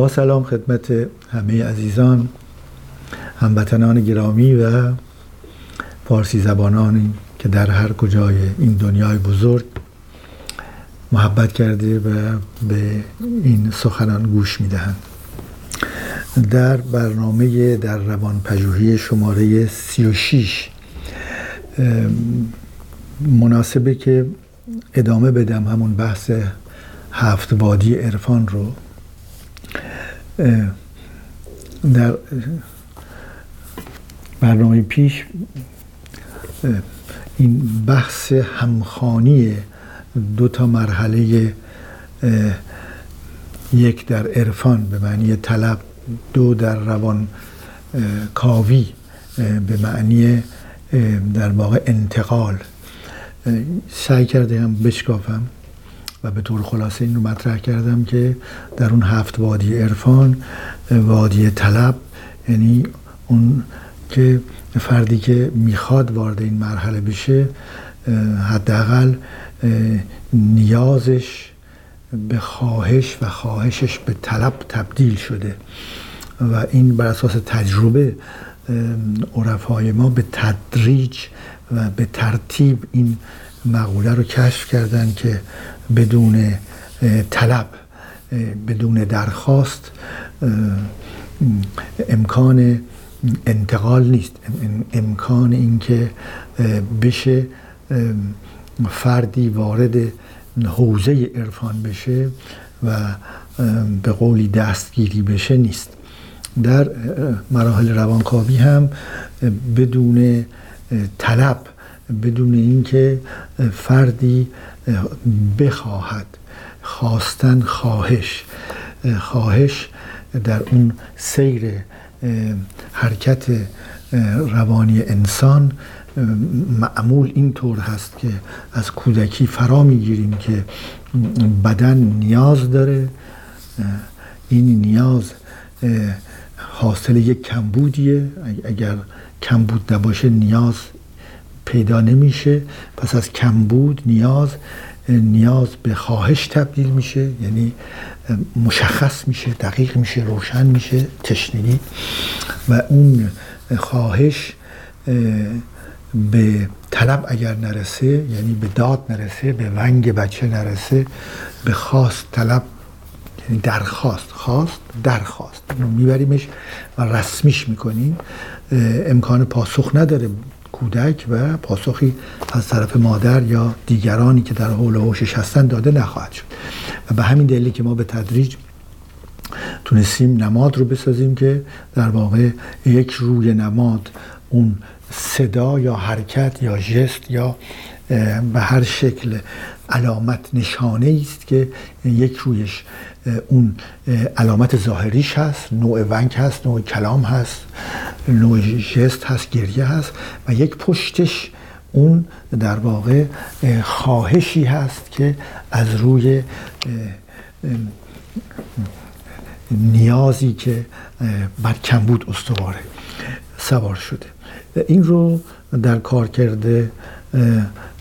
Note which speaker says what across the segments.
Speaker 1: با سلام خدمت همه عزیزان هموطنان گرامی و فارسی زبانانی که در هر کجای این دنیای بزرگ محبت کرده و به این سخنان گوش می‌دهند. در برنامه در روان پژوهی شماره 36 مناسبه که ادامه بدم همون بحث هفت وادی عرفان رو. در برنامه پیش این بحث همخانی دو تا مرحله یک در عرفان به معنی طلب دو در روان کاوی به معنی در واقع انتقال. سعی کرده هم بشکافم. و به طور خلاصه این رو مطرح کردم که در اون هفت وادی عرفان وادی طلب یعنی اون که فردی که می‌خواد وارد این مرحله بشه حداقل نیازش به خواهش و خواهشش به طلب تبدیل شده و این بر اساس تجربه عرفای ما به تدریج و به ترتیب این مقوله رو کشف کردن که بدون طلب بدون درخواست امکان انتقال نیست. امکان اینکه بشه فردی وارد حوزه عرفان بشه و به قولی دستگیری بشه نیست. در مراحل روانکاوی هم بدون طلب بدون اینکه فردی بخواهد خواستن خواهش. خواهش در اون سیر حرکت روانی انسان معمول اینطور هست که از کودکی فرا می‌گیریم که بدن نیاز داره. این نیاز حاصل یک کمبودیه. اگر کمبود نباشه نیاز پیدا نمیشه. پس از کمبود نیاز نیاز به خواهش تبدیل میشه. یعنی مشخص میشه دقیق میشه روشن میشه تشنگی. و اون خواهش به طلب اگر نرسه یعنی به داد نرسه به ونگ بچه نرسه به خواست طلب یعنی درخواست خواست درخواست. میبریمش و رسمیش می‌کنیم. امکان پاسخ نداره. کودک و پاسخی از طرف مادر یا دیگرانی که در حول هوشش هستن داده نخواهد شد. و به همین دلیلی که ما به تدریج تونستیم نماد رو بسازیم که در واقع یک روی نماد اون صدا یا حرکت یا جست یا به هر شکل علامت نشانه است که یک رویش اون علامت ظاهریش هست نوع ونک هست نوع کلام هست. نوع جست هست گریه هست و یک پشتش اون در واقع خواهشی هست که از روی نیازی که بر کمبود استواره سوار شده. این رو در کار کرده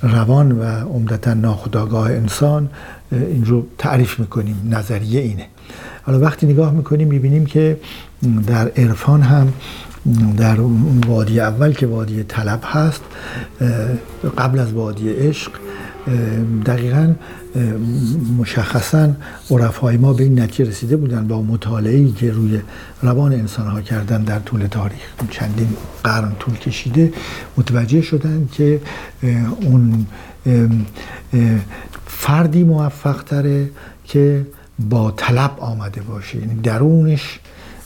Speaker 1: روان و عمدتا ناخداگاه انسان این رو تعریف می‌کنیم. نظریه اینه. حالا وقتی نگاه می‌کنیم می‌بینیم که در عرفان هم در وادی اول که وادی طلب هست قبل از وادی عشق دقیقا مشخصا عرفای ما به این نتیجه رسیده بودن با مطالعه که روی روان انسان ها کردن در طول تاریخ. چندین قرن طول کشیده متوجه شدن که اون فردی موفق تره که با طلب آمده باشه. یعنی درونش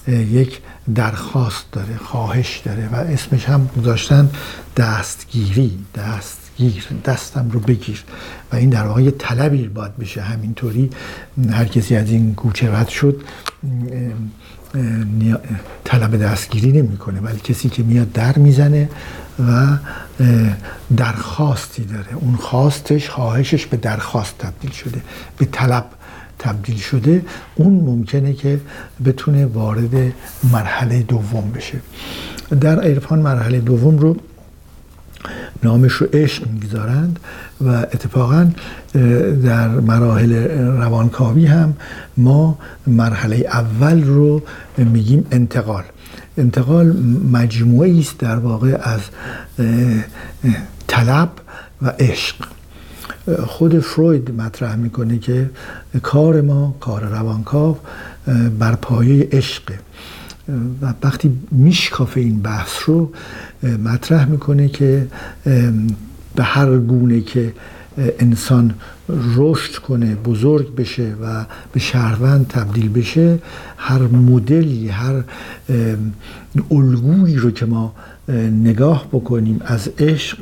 Speaker 1: یک درخواست داره خواهش داره و اسمش هم گذاشتن دستگیری دستگیر دستم رو بگیر و این در واقع طلبی باید بشه همینطوری هر کسی از این کوچه رد شد طلب دستگیری نمی‌کنه ولی کسی که میاد در می‌زنه و درخواستی داره. اون خواستش خواهشش به درخواست تبدیل شده به طلب تبدیل شده اون ممکنه که بتونه وارد مرحله دوم بشه. در عرفان مرحله دوم رو نامش رو عشق می‌گذارند و اتفاقا در مراحل روانکاوی هم ما مرحله اول رو میگیم انتقال. انتقال مجموعه است در واقع از طلب و عشق. خود فروید مطرح می‌کنه که کار ما کار روانکاو بر پایه عشقه و وقتی میشکافه این بحث رو مطرح می‌کنه که به هر گونه که انسان رشد کنه بزرگ بشه و به شهروند تبدیل بشه هر مدلی هر الگویی رو که ما نگاه بکنیم از عشق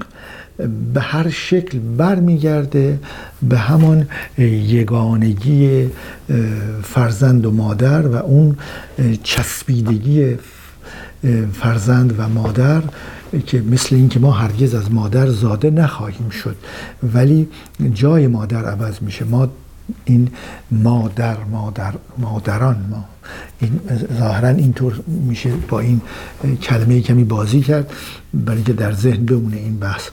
Speaker 1: به هر شکل برمیگرده به همان یگانگی فرزند و مادر و اون چسبیدگی فرزند و مادر که مثل اینکه ما هرگز از مادر زاده نخواهیم شد. ولی جای مادر عوض میشه. ما این مادر مادر مادران ما. این ظاهرا اینطور میشه با این کلمه کمی بازی کرد برای اینکه در ذهن بمونه این بحث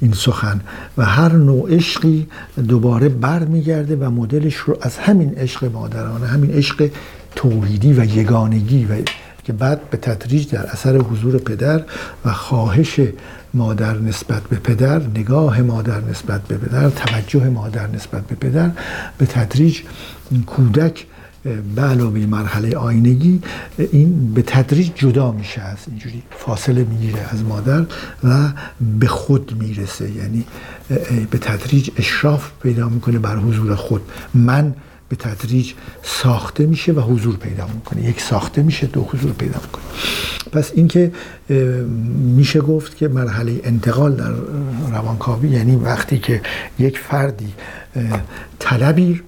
Speaker 1: این سخن. و هر نوع عشقی دوباره برمیگرده و مدلش رو از همین عشق مادرانه همین عشق توحیدی و یگانگی و که بعد به تدریج در اثر حضور پدر و خواهش مادر نسبت به پدر نگاه مادر نسبت به پدر توجه مادر نسبت به پدر به تدریج کودک به علاوه مرحله آینگی این به تدریج جدا میشه از اینجوری فاصله می‌گیره از مادر و به خود می‌رسه. یعنی به تدریج اشراف پیدا می‌کنه بر حضور خود. من به تدریج ساخته میشه و حضور پیدا می‌کنه. یک ساخته میشه دو حضور پیدا می‌کنه. پس اینکه میشه گفت که مرحله انتقال در روانکاوی یعنی وقتی که یک فردی طلبی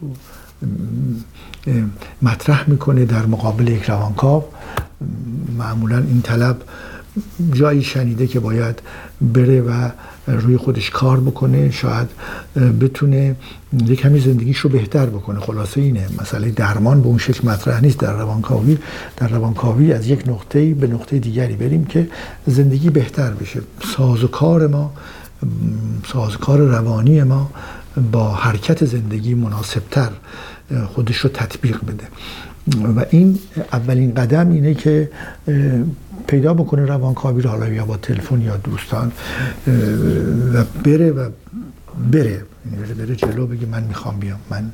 Speaker 1: مطرح می‌کنه در مقابل یک روانکاو معمولا این طلب جایی شنیده که باید بره و روی خودش کار بکنه شاید بتونه یک کمی زندگیش رو بهتر بکنه. خلاصه اینه مسئله درمان به اون شکل مطرح نیست. در روانکاوی در روانکاوی از یک نقطه به نقطه دیگری بریم که زندگی بهتر بشه. سازوکار ما سازوکار روانی ما با حرکت زندگی مناسبتر خودش رو تطبیق بده. و این اولین قدم اینه که پیدا بکنه روانکاوی رو حالا یا با تلفن یا دوستان و بره و بره. یعنی بره جلو بگه من می‌خوام بیام. من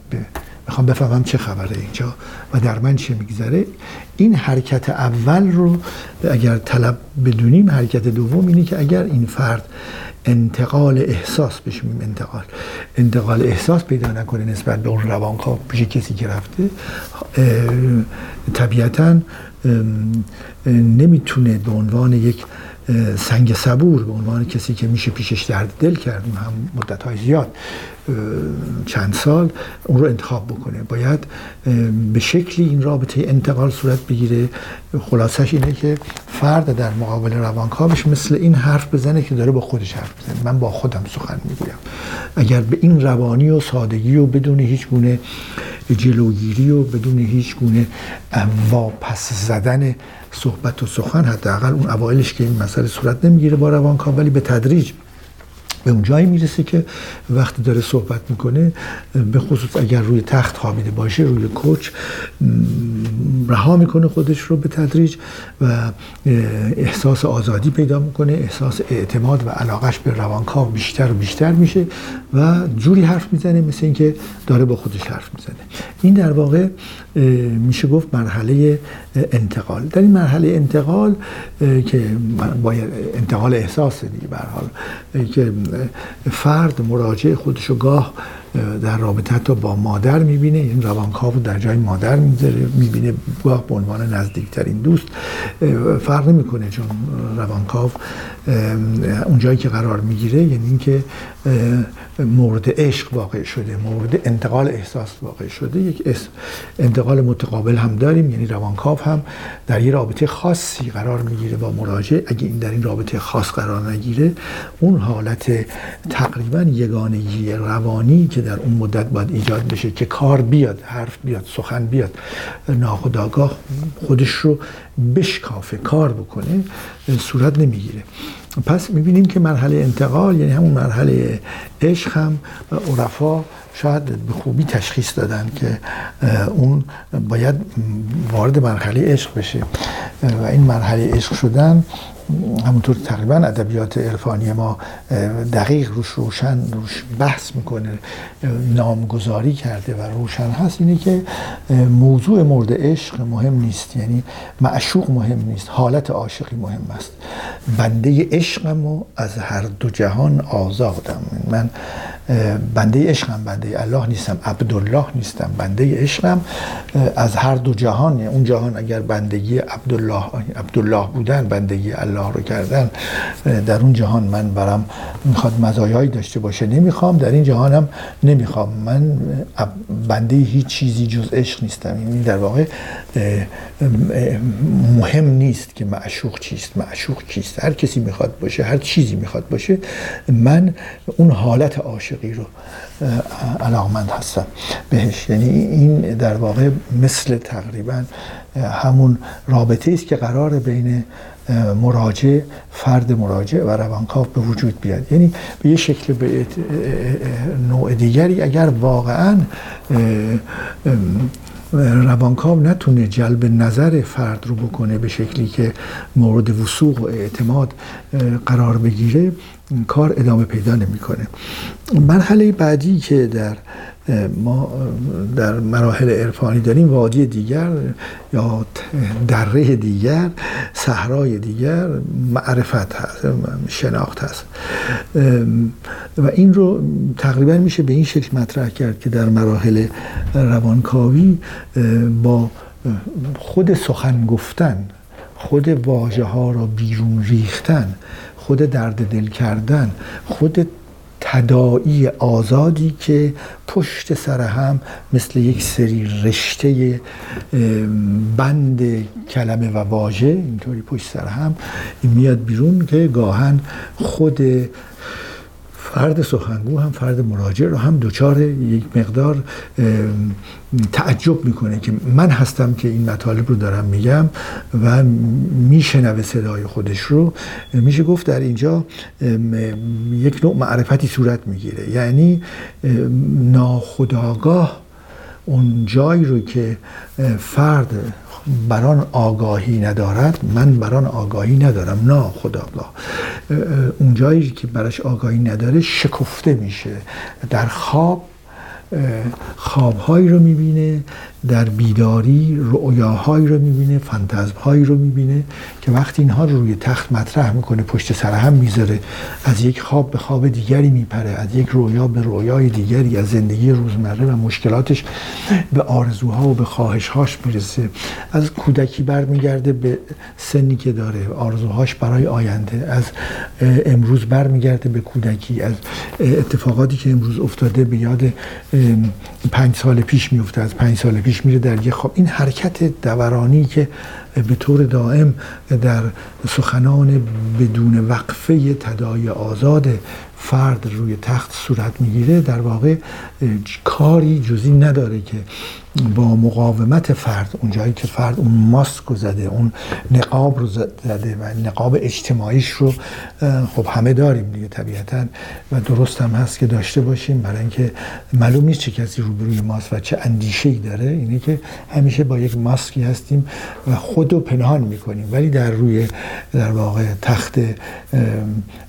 Speaker 1: می‌خوام بفهمم چه خبره اینجا و در من چه میگذره. این حرکت اول رو اگر طلب بدونیم حرکت دوم اینه که اگر این فرد انتقال احساس بهش انتقال. انتقال احساس پیدا نکنه نسبت به اون روانکاو پیش کسی که رفته طبیعتا نمی‌تونه به عنوان یک سنگ صبور به عنوان کسی که میشه پیشش درد دل کرد هم مدت های زیاد چند سال اون رو انتخاب بکنه. باید به شکلی این رابطه انتقال صورت بگیره. خلاصش اینه که فرد در مقابل روانکاوش مثل این حرف بزنه که داره با خودش حرف بزنه. من با خودم سخن می‌گویم. اگر به این روانی و سادگی و بدون هیچ گونه جلوگیری و بدون هیچ گونه واپس زدن صحبت و سخن حداقل اون اوایلش که این مسئله صورت نمی‌گیره با روانکاو ولی به تدریج به اون جایی می‌رسه که وقتی داره صحبت می‌کنه به خصوص اگر روی تخت خوابیده باشه روی کوچ رها می‌کنه خودش رو به تدریج و احساس آزادی پیدا می‌کنه احساس اعتماد و علاقش به روانکاو بیشتر و بیشتر میشه و جوری حرف می‌زنه مثل اینکه داره با خودش حرف می‌زنه. این در واقع میشه گفت مرحله انتقال. در این مرحله انتقال که باید انتقال احساس دیگه به حال که فرد مراجع خودشو گاه در رابطه حتی با مادر می‌بینه. این روانکاو رو در جای مادر می‌بینه گاه به عنوان نزدیکترین دوست. فرق می‌کنه چون روانکاو اون جایی که قرار می‌گیره یعنی اینکه مورد عشق واقع شده مورد انتقال احساس واقع شده. یک انتقال متقابل هم داریم. یعنی روانکاو هم در یه رابطه خاصی قرار می‌گیره با مراجع. اگه این در این رابطه خاص قرار نگیره اون حالت تقریبا یگانگی روانی که در اون مدت باید ایجاد بشه که کار بیاد حرف بیاد سخن بیاد. ناخداگاه خودش رو بشکافه کار بکنه صورت نمی‌گیره. پس می‌بینیم که مرحله انتقال یعنی همون مرحله عشق هم عرفا شاید به خوبی تشخیص دادن که اون باید وارد مرحله عشق بشه. و این مرحله عشق شدن همونطور تقریبا ادبیات عرفانی ما دقیق روش روشن روش بحث می‌کنه نامگذاری کرده و روشن هست اینه که موضوع مورد عشق مهم نیست یعنی معشوق مهم نیست حالت عاشقی مهم است. بنده عشقم و از هر دو جهان آزادم. من بنده عشقم بنده الله نیستم عبدالله نیستم بنده عشقم. از هر دو جهان اون جهان اگر بندگی عبدالله عبدالله بودن بندگی الله رو کردن در اون جهان من برم می‌خواد مزایایی داشته باشه نمی‌خوام. در این جهانم نمی‌خوام. من بنده هیچ چیزی جز عشق نیستم. یعنی در واقع مهم نیست که معشوق چیست. معشوق کیست؟ هر کسی می‌خواد باشه هر چیزی می‌خواد باشه من اون حالت عاشقی رو علاقمند هستم. بهش. یعنی این در واقع مثل تقریبا همون رابطه است که قرار بین مراجع فرد مراجع و روانکاو به وجود بیاد. یعنی به یه شکل به نوع دیگری اگر واقعا روانکاو نتونه جلب نظر فرد رو بکنه به شکلی که مورد وسوق و اعتماد قرار بگیره کار ادامه پیدا نمی‌کنه. مرحله بعدی که در ما در مراحل عرفانی داریم وادی دیگر یا دره دیگر صحرای دیگر معرفت هست شناخت هست. و این رو تقریبا میشه به این شکل مطرح کرد که در مراحل روانکاوی با خود سخن گفتن خود واژه ها را بیرون ریختن خود درد دل کردن خود تدائی آزادی که پشت سر هم مثل یک سری رشته بند کلمه و واژه اینطوری پشت سر هم میاد بیرون که گاهن خود فرد سخنگو هم فرد مراجع رو هم دوچار یک مقدار تعجب می‌کنه که من هستم که این مطالب رو دارم میگم و میشنوه صدای خودش رو. میشه گفت در اینجا یک نوع معرفتی صورت می‌گیره. یعنی ناخداگاه اون جایی رو که فرد بران آگاهی ندارد من بران آگاهی ندارم. نه خداگاه. اون جایی که براش آگاهی نداره شکفته میشه. در خواب خوابهایی رو می‌بینه در بیداری رؤیاهایی رو می‌بینه فانتزمهایی رو می‌بینه که وقتی اینها رو روی تخت مطرح می‌کنه پشت سر هم می‌ذاره. از یک خواب به خواب دیگری میپره از یک رویا به رویای دیگری از زندگی روزمره و مشکلاتش به آرزوها و به خواهشهاش می‌رسه. از کودکی برمیگرده به سنی که داره آرزوهاش برای آینده. از امروز برمیگرده به کودکی. از اتفاقاتی که امروز افتاده به یاد پنج سال پیش میفته از پنج سال پیش میره در یه خواب. این حرکت دورانی که به طور دائم در سخنان بدون وقفه تدای آزاد فرد روی تخت صورت می‌گیره در واقع کاری جزی نداره که با مقاومت فرد اونجایی که فرد اون ماسک رو زده اون نقاب رو زده و نقاب اجتماعیش رو خب همه داریم دیگه طبیعتا و درست هم هست که داشته باشیم. برای اینکه معلوم نیست چه کسی روبروی ماست و چه اندیشه ای داره. اینه که همیشه با یک ماسکی هستیم و خود رو پنهان می‌کنیم. ولی در روی در واقع تخت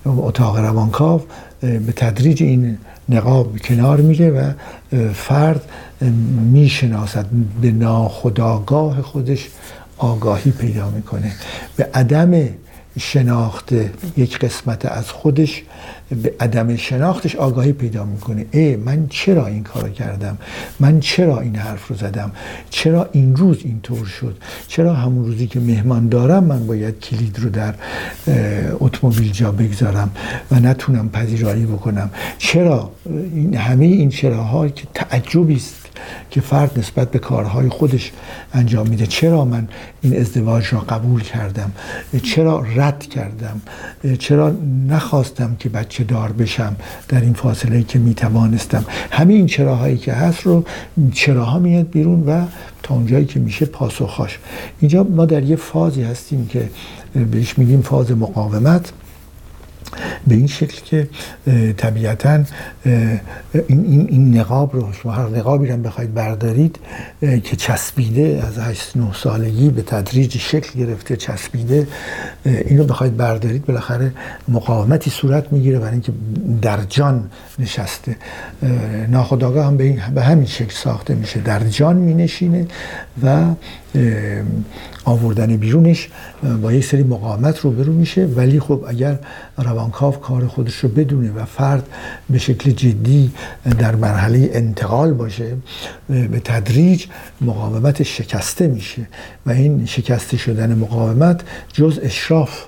Speaker 1: اتاق روانکاو به تدریج این نقاب کنار میره و فرد می‌شناسد به ناخداگاه خودش آگاهی پیدا می‌کنه. به عدم شناخت یک قسمت از خودش به عدم شناختش آگاهی پیدا می‌کنه. ای من چرا این کار کردم؟ من چرا این حرف رو زدم؟ چرا این روز اینطور شد؟ چرا همون روزی که مهمان دارم من باید کلید رو در اتومبیل جا بگذارم و نتونم پذیرایی بکنم؟ چرا؟ این همه این چراها که تعجبی است. که فرد نسبت به کارهای خودش انجام میده. چرا من این ازدواج را قبول کردم؟ چرا رد کردم؟ چرا نخواستم که بچه دار بشم در این فاصله که می‌توانستم؟ همه این چراهایی که هست رو چراها میاد بیرون و تا اونجایی که میشه پاسخاش اینجا ما در یه فازی هستیم که بهش میگیم فاز مقاومت. به این شکل که طبیعتا این, این, این نقاب رو شما هر نقابی رو بخواید بردارید که چسبیده از 8 9 سالگی به تدریج شکل گرفته چسبیده اینو بخواید بردارید بالاخره مقاومتی صورت می‌گیره برای اینکه در جان نشسته. ناخداگاه هم به همین شکل ساخته میشه. در جان مینشینه و آوردن بیرونش با یک سری مقاومت روبرو میشه. ولی خب اگر روانکاو کار خودش رو بدونه و فرد به شکل جدی در مرحله انتقال باشه به تدریج مقاومت شکسته میشه. و این شکسته شدن مقاومت جز اشراف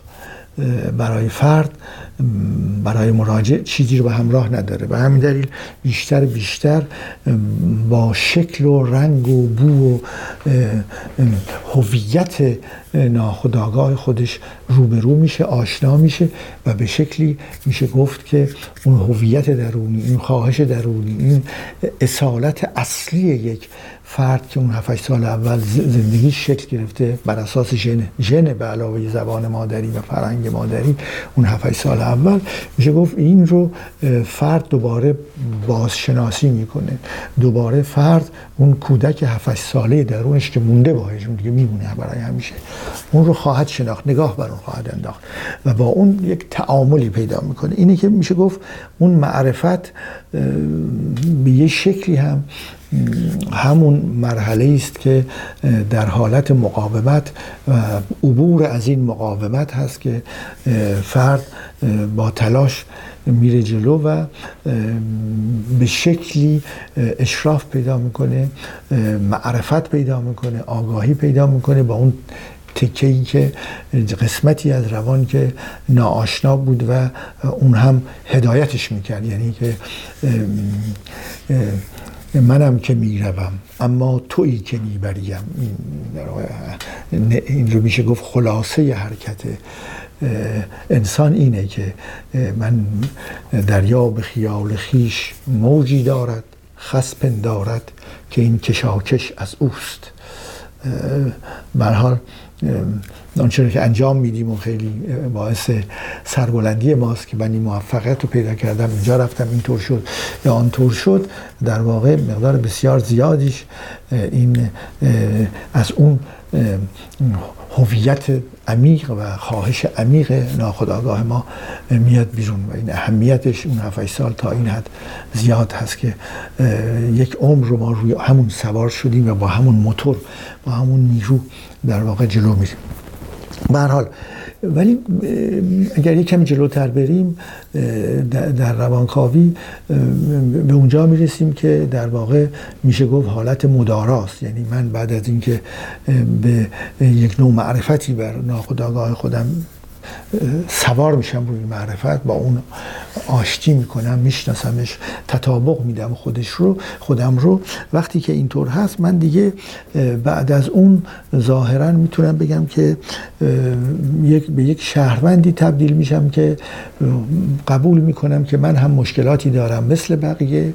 Speaker 1: برای فرد برای مراجع چیزی رو به همراه نداره. به همین دلیل بیشتر بیشتر با شکل و رنگ و بو و هویت ناخودآگاه خودش روبرو میشه آشنا میشه و به شکلی میشه گفت که اون هویت درونی این خواهش درونی این اصالت اصلی یک فرد که اون 7 سال اول زندگی شکل گرفته بر اساس ژن ژن به علاوه زبان مادری و فرهنگ مادری اون 7 سال اول میشه گفت این رو فرد دوباره بازشناسی می‌کنه. دوباره فرد اون کودک 7 ساله درونش که مونده باهش دیگه میمونه برای همیشه. اون رو خواهد شناخت نگاه بر اون خواهد انداخت و با اون یک تعاملی پیدا می‌کنه. اینه که میشه گفت اون معرفت به یه شکلی هم همون مرحله است که در حالت مقاومت و عبور از این مقاومت هست که فرد با تلاش میره جلو و به شکلی اشراف پیدا می‌کنه معرفت پیدا می‌کنه آگاهی پیدا می‌کنه با اون تکه ای که قسمتی از روان که ناآشنا بود و اون هم هدایتش می‌کرد. یعنی که منم که می‌روم اما تویی که می‌بریم. این, این رو میشه گفت خلاصه حرکت انسان اینه که من دریا به خیال خیش موجی دارد خس دارد که این کشاکش از اوست. حال آنچه که انجام میدیم و خیلی باعث سربلندی ماست که من این موفقیت رو پیدا کردم اینجا رفتم اینطور شد یا آنطور شد. در واقع مقدار بسیار زیادیش این از اون هویت عمیق و خواهش عمیق ناخودآگاه ما میاد بیرون و این اهمیتش اون 7 سال تا این حد زیاد هست که یک عمر رو ما روی همون سوار شدیم و با همون موتور با همون نیرو در واقع جلو میریم. به حال ولی اگر یک کمی جلوتر بریم در روانکاوی به اونجا می‌رسیم که در واقع میشه گفت حالت مداراست. یعنی من بعد از اینکه به یک نوع معرفتی بر ناخودآگاه خودم سوار میشم روی معرفت با اون آشتی می‌کنم میشناسمش تطابق میدم خودش رو خودم رو. وقتی که اینطور هست من دیگه بعد از اون ظاهرا می‌تونم بگم که یک به یک شهروندی تبدیل میشم که قبول می‌کنم که من هم مشکلاتی دارم مثل بقیه.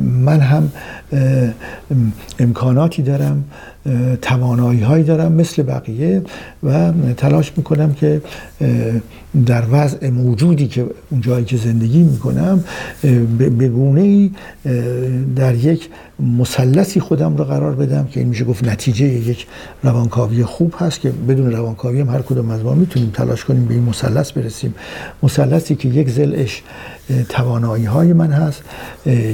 Speaker 1: من هم امکاناتی دارم توانایی هایی دارم مثل بقیه و تلاش می‌کنم که در وضع موجودی که اون جایی که زندگی می‌کنم به گونه ای در یک مثلثی خودم رو قرار بدم که این میشه گفت نتیجه یک روانکاوی خوب هست که بدون روانکاوی هم هر کدوم از ما می‌تونیم تلاش کنیم به این مثلث برسیم. مثلثی که یک زلش توانایی های من هست.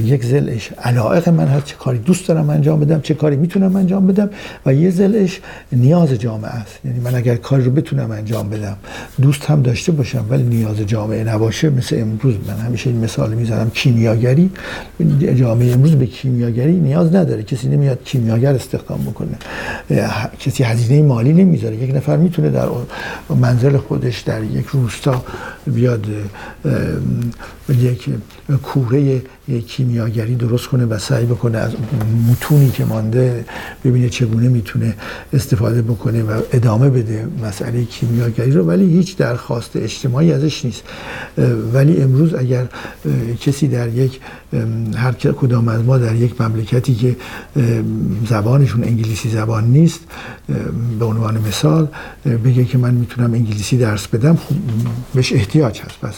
Speaker 1: یک زلش علائق من هست. چه کاری دوست دارم انجام بدم چه کاری می‌تونم انجام بدم و یه زلش نیاز جامعه است. یعنی من اگر کاری رو بتونم انجام بدم دوست هم داشته باشم ولی نیاز جامعه نباشه. مثل امروز من همیشه این مثال می‌زنم کیمیاگری. جامعه امروز به کیمیاگری نیاز نداره. کسی نمیاد کیمیاگر استخدام بکنه. کسی هزینه مالی نمی‌ذاره. یک نفر می‌تونه در منزل خودش در یک روستا بیاد یک کوره کیمیاگری درست کنه و سعی بکنه از متونی که مانده ببینه چگونه می‌تونه استفاده بکنه و ادامه بده مسئله کیمیاگری رو ولی هیچ درخواست اجتماعی ازش نیست. ولی امروز اگر کسی در یک هر کدام از ما در یک مملکتی که زبانشون انگلیسی زبان نیست به عنوان مثال بگه که من می‌تونم انگلیسی درس بدم خب بهش احتیاج هست. پس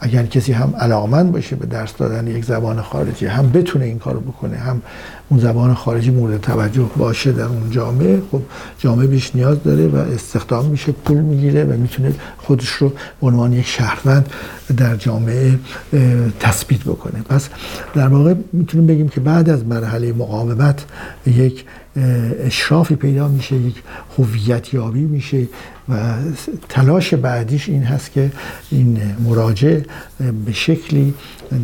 Speaker 1: اگر کسی هم علاقمند باشه به درس دادن یک زبان خارجی هم بتونه این کارو بکنه هم اون زبان خارجی مورد توجه باشه در اون جامعه. خب جامعه بیش نیاز داره و استخدام میشه پول می‌گیره و می‌تونه خودش رو به عنوان یک شهروند در جامعه تثبیت بکنه. پس در واقع می‌تونیم بگیم که بعد از مرحله مقاومت یک اشرافی پیدا میشه یک هویت یابی میشه. و تلاش بعدیش این هست که این مراجع به شکلی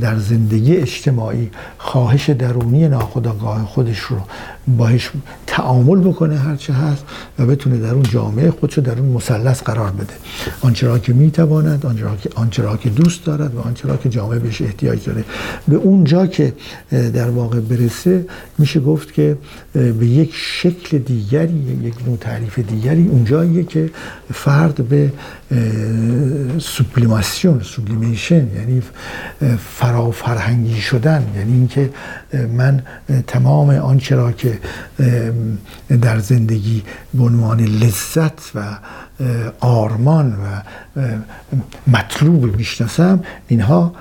Speaker 1: در زندگی اجتماعی خواهش درونی ناخودآگاه خودش رو باش تعامل بکنه هرچه هست و بتونه در اون جامعه خودش در اون مثلث قرار بده. آنچه را که می‌تواند آنچه را که دوست دارد و آنچه را که جامعه بهش احتیاج داره. به اون جا که در واقع برسه میشه گفت که به یک شکل دیگری یک نوع تعریف دیگری اونجاییه که فرد به سوبلیماسیون سوبلیمیشن یعنی فرافرهنگی شدن یعنی اینکه من تمام آنچه را که در زندگی به عنوان لذت و آرمان و مطلوب می‌شناسم اینها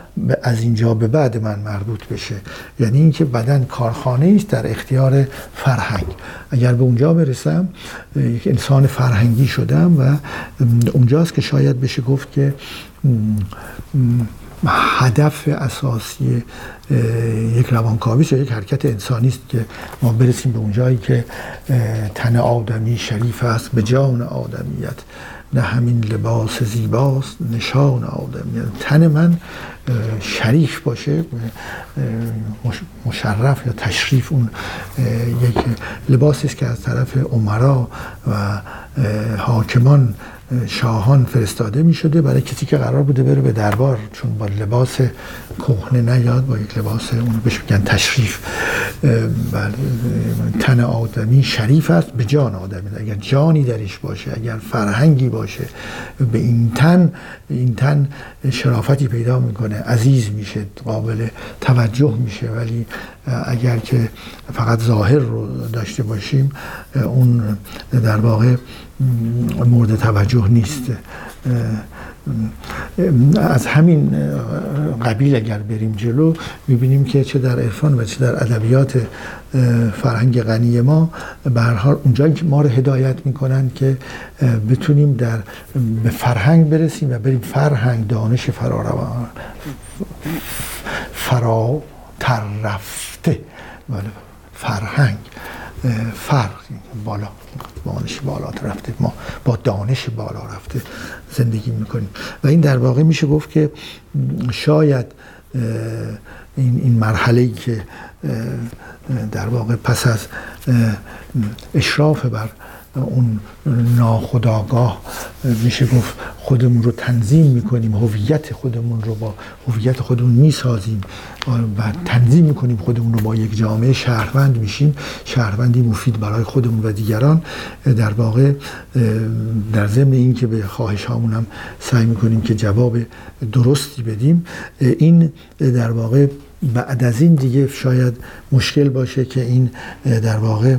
Speaker 1: از اینجا به بعد من مربوط بشه. یعنی اینکه بدن کارخانه است در اختیار فرهنگ. اگر به اونجا برسم یک انسان فرهنگی شدم و اونجاست که شاید بشه گفت که هدف اساسی یک روانکاوی یا یک حرکت انسانی است که ما برسیم به اونجایی که تن آدمی شریف است به جان آدمیت. نه همین لباس زیباست نشان آدمیت. تن من شریف باشه مشرف یا تشریف اون یک لباسی است که از طرف عمرا و حاکمان شاهان فرستاده می شده برای کسی که قرار بوده بره به دربار چون با لباس کهنه نیاد با یک لباس اون بهش میگن تشریف. بله تن آدمی شریف است به جان آدمی اگر جانی درش باشه اگر فرهنگی باشه به این تن این تن شرافتی پیدا می‌کنه عزیز میشه قابل توجه میشه. ولی اگر که فقط ظاهر رو داشته باشیم اون در واقع مورد توجه نیست. از همین قبیل اگر بریم جلو می‌بینیم که چه در عرفان و چه در ادبیات فرهنگ غنی ما به هر حال اونجایی که ما رو هدایت می‌کنن که بتونیم در به فرهنگ برسیم و بریم فرهنگ دانش فرا فراتر رفته. بله، فرهنگ فرق بالا دانش بالا رفته. ما با دانش بالا رفته زندگی می‌کنیم. و این در واقع میشه گفت که شاید این, این مرحله ای که در واقع پس از اشراف بر اون ناخداگاه میشه گفت خودمون رو تنظیم می‌کنیم هویت خودمون رو با هویت خودمون می‌سازیم و تنظیم می‌کنیم خودمون رو با یک جامعه شهروند میشیم. شهروندی مفید برای خودمون و دیگران. در واقع در ضمن این که به خواهش هامون هم سعی می‌کنیم که جواب درستی بدیم این در واقع بعد از این دیگه شاید مشکل باشه که این در واقع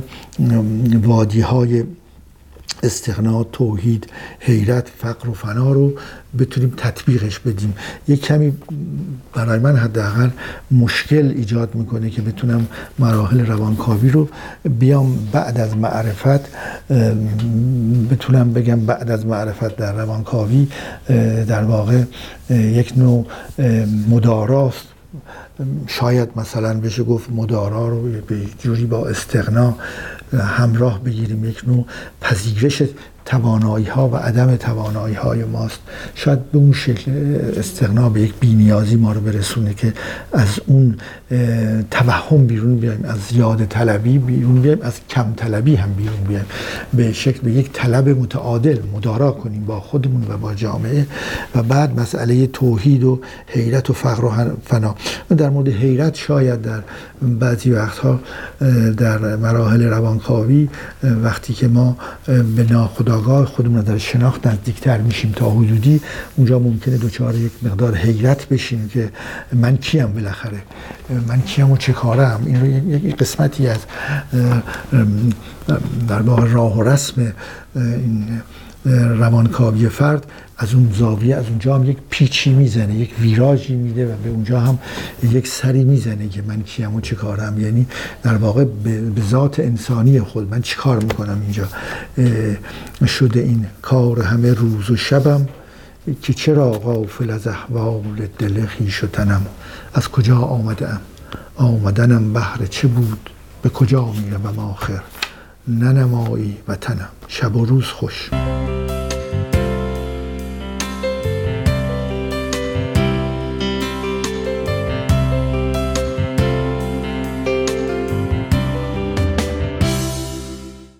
Speaker 1: وادی های استغنا توحید حیرت فقر و فنا رو بتونیم تطبیقش بدیم. یک کمی برای من حداقل مشکل ایجاد می‌کنه که بتونم مراحل روانکاوی رو بیام بعد از معرفت بتونم بگم بعد از معرفت در روانکاوی در واقع یک نوع مداراست. شاید مثلا بشه گفت مدارا رو به جوری با استغنا همراه بگیریم. یک نوع پذیرش توانایی ها و عدم توانایی های ماست. شاید به اون شکل استغنا به یک بینیازی ما رو برسونه که از اون توهم بیرون بیایم از یاد طلبی بیرون بیایم از کم طلبی هم بیرون بیایم. به شکل به یک طلب متعادل مدارا کنیم با خودمون و با جامعه. و بعد مسئله توحید و حیرت و فقر و فنا. در مورد حیرت شاید در بعضی وقتها در مراحل روانکاوی وقتی که ما به ناخداگاه خودمون در شناخت نزدیکتر میشیم تا حدودی. اونجا ممکنه دوچار یک مقدار حیرت بشیم که من کیم بالاخره؟ من کیم و چه کارم؟ این رو یک قسمتی از در راه و رسم این روانکاوی فرد از اون زاویه از اونجا هم یک پیچی می‌زنه یک ویراژی میده و به اونجا هم یک سری می‌زنه که من کیم و چه کارم. یعنی در واقع به ذات انسانی خود من چی کار می‌کنم اینجا؟ شده این کار همه روز و شبم که چرا غافل از احوال دل خیش و تنم؟ از کجا آمده ام آمدنم بهر چه بود؟ به کجا می‌روم آخر؟ ننمایی وطنم شب و روز خوش.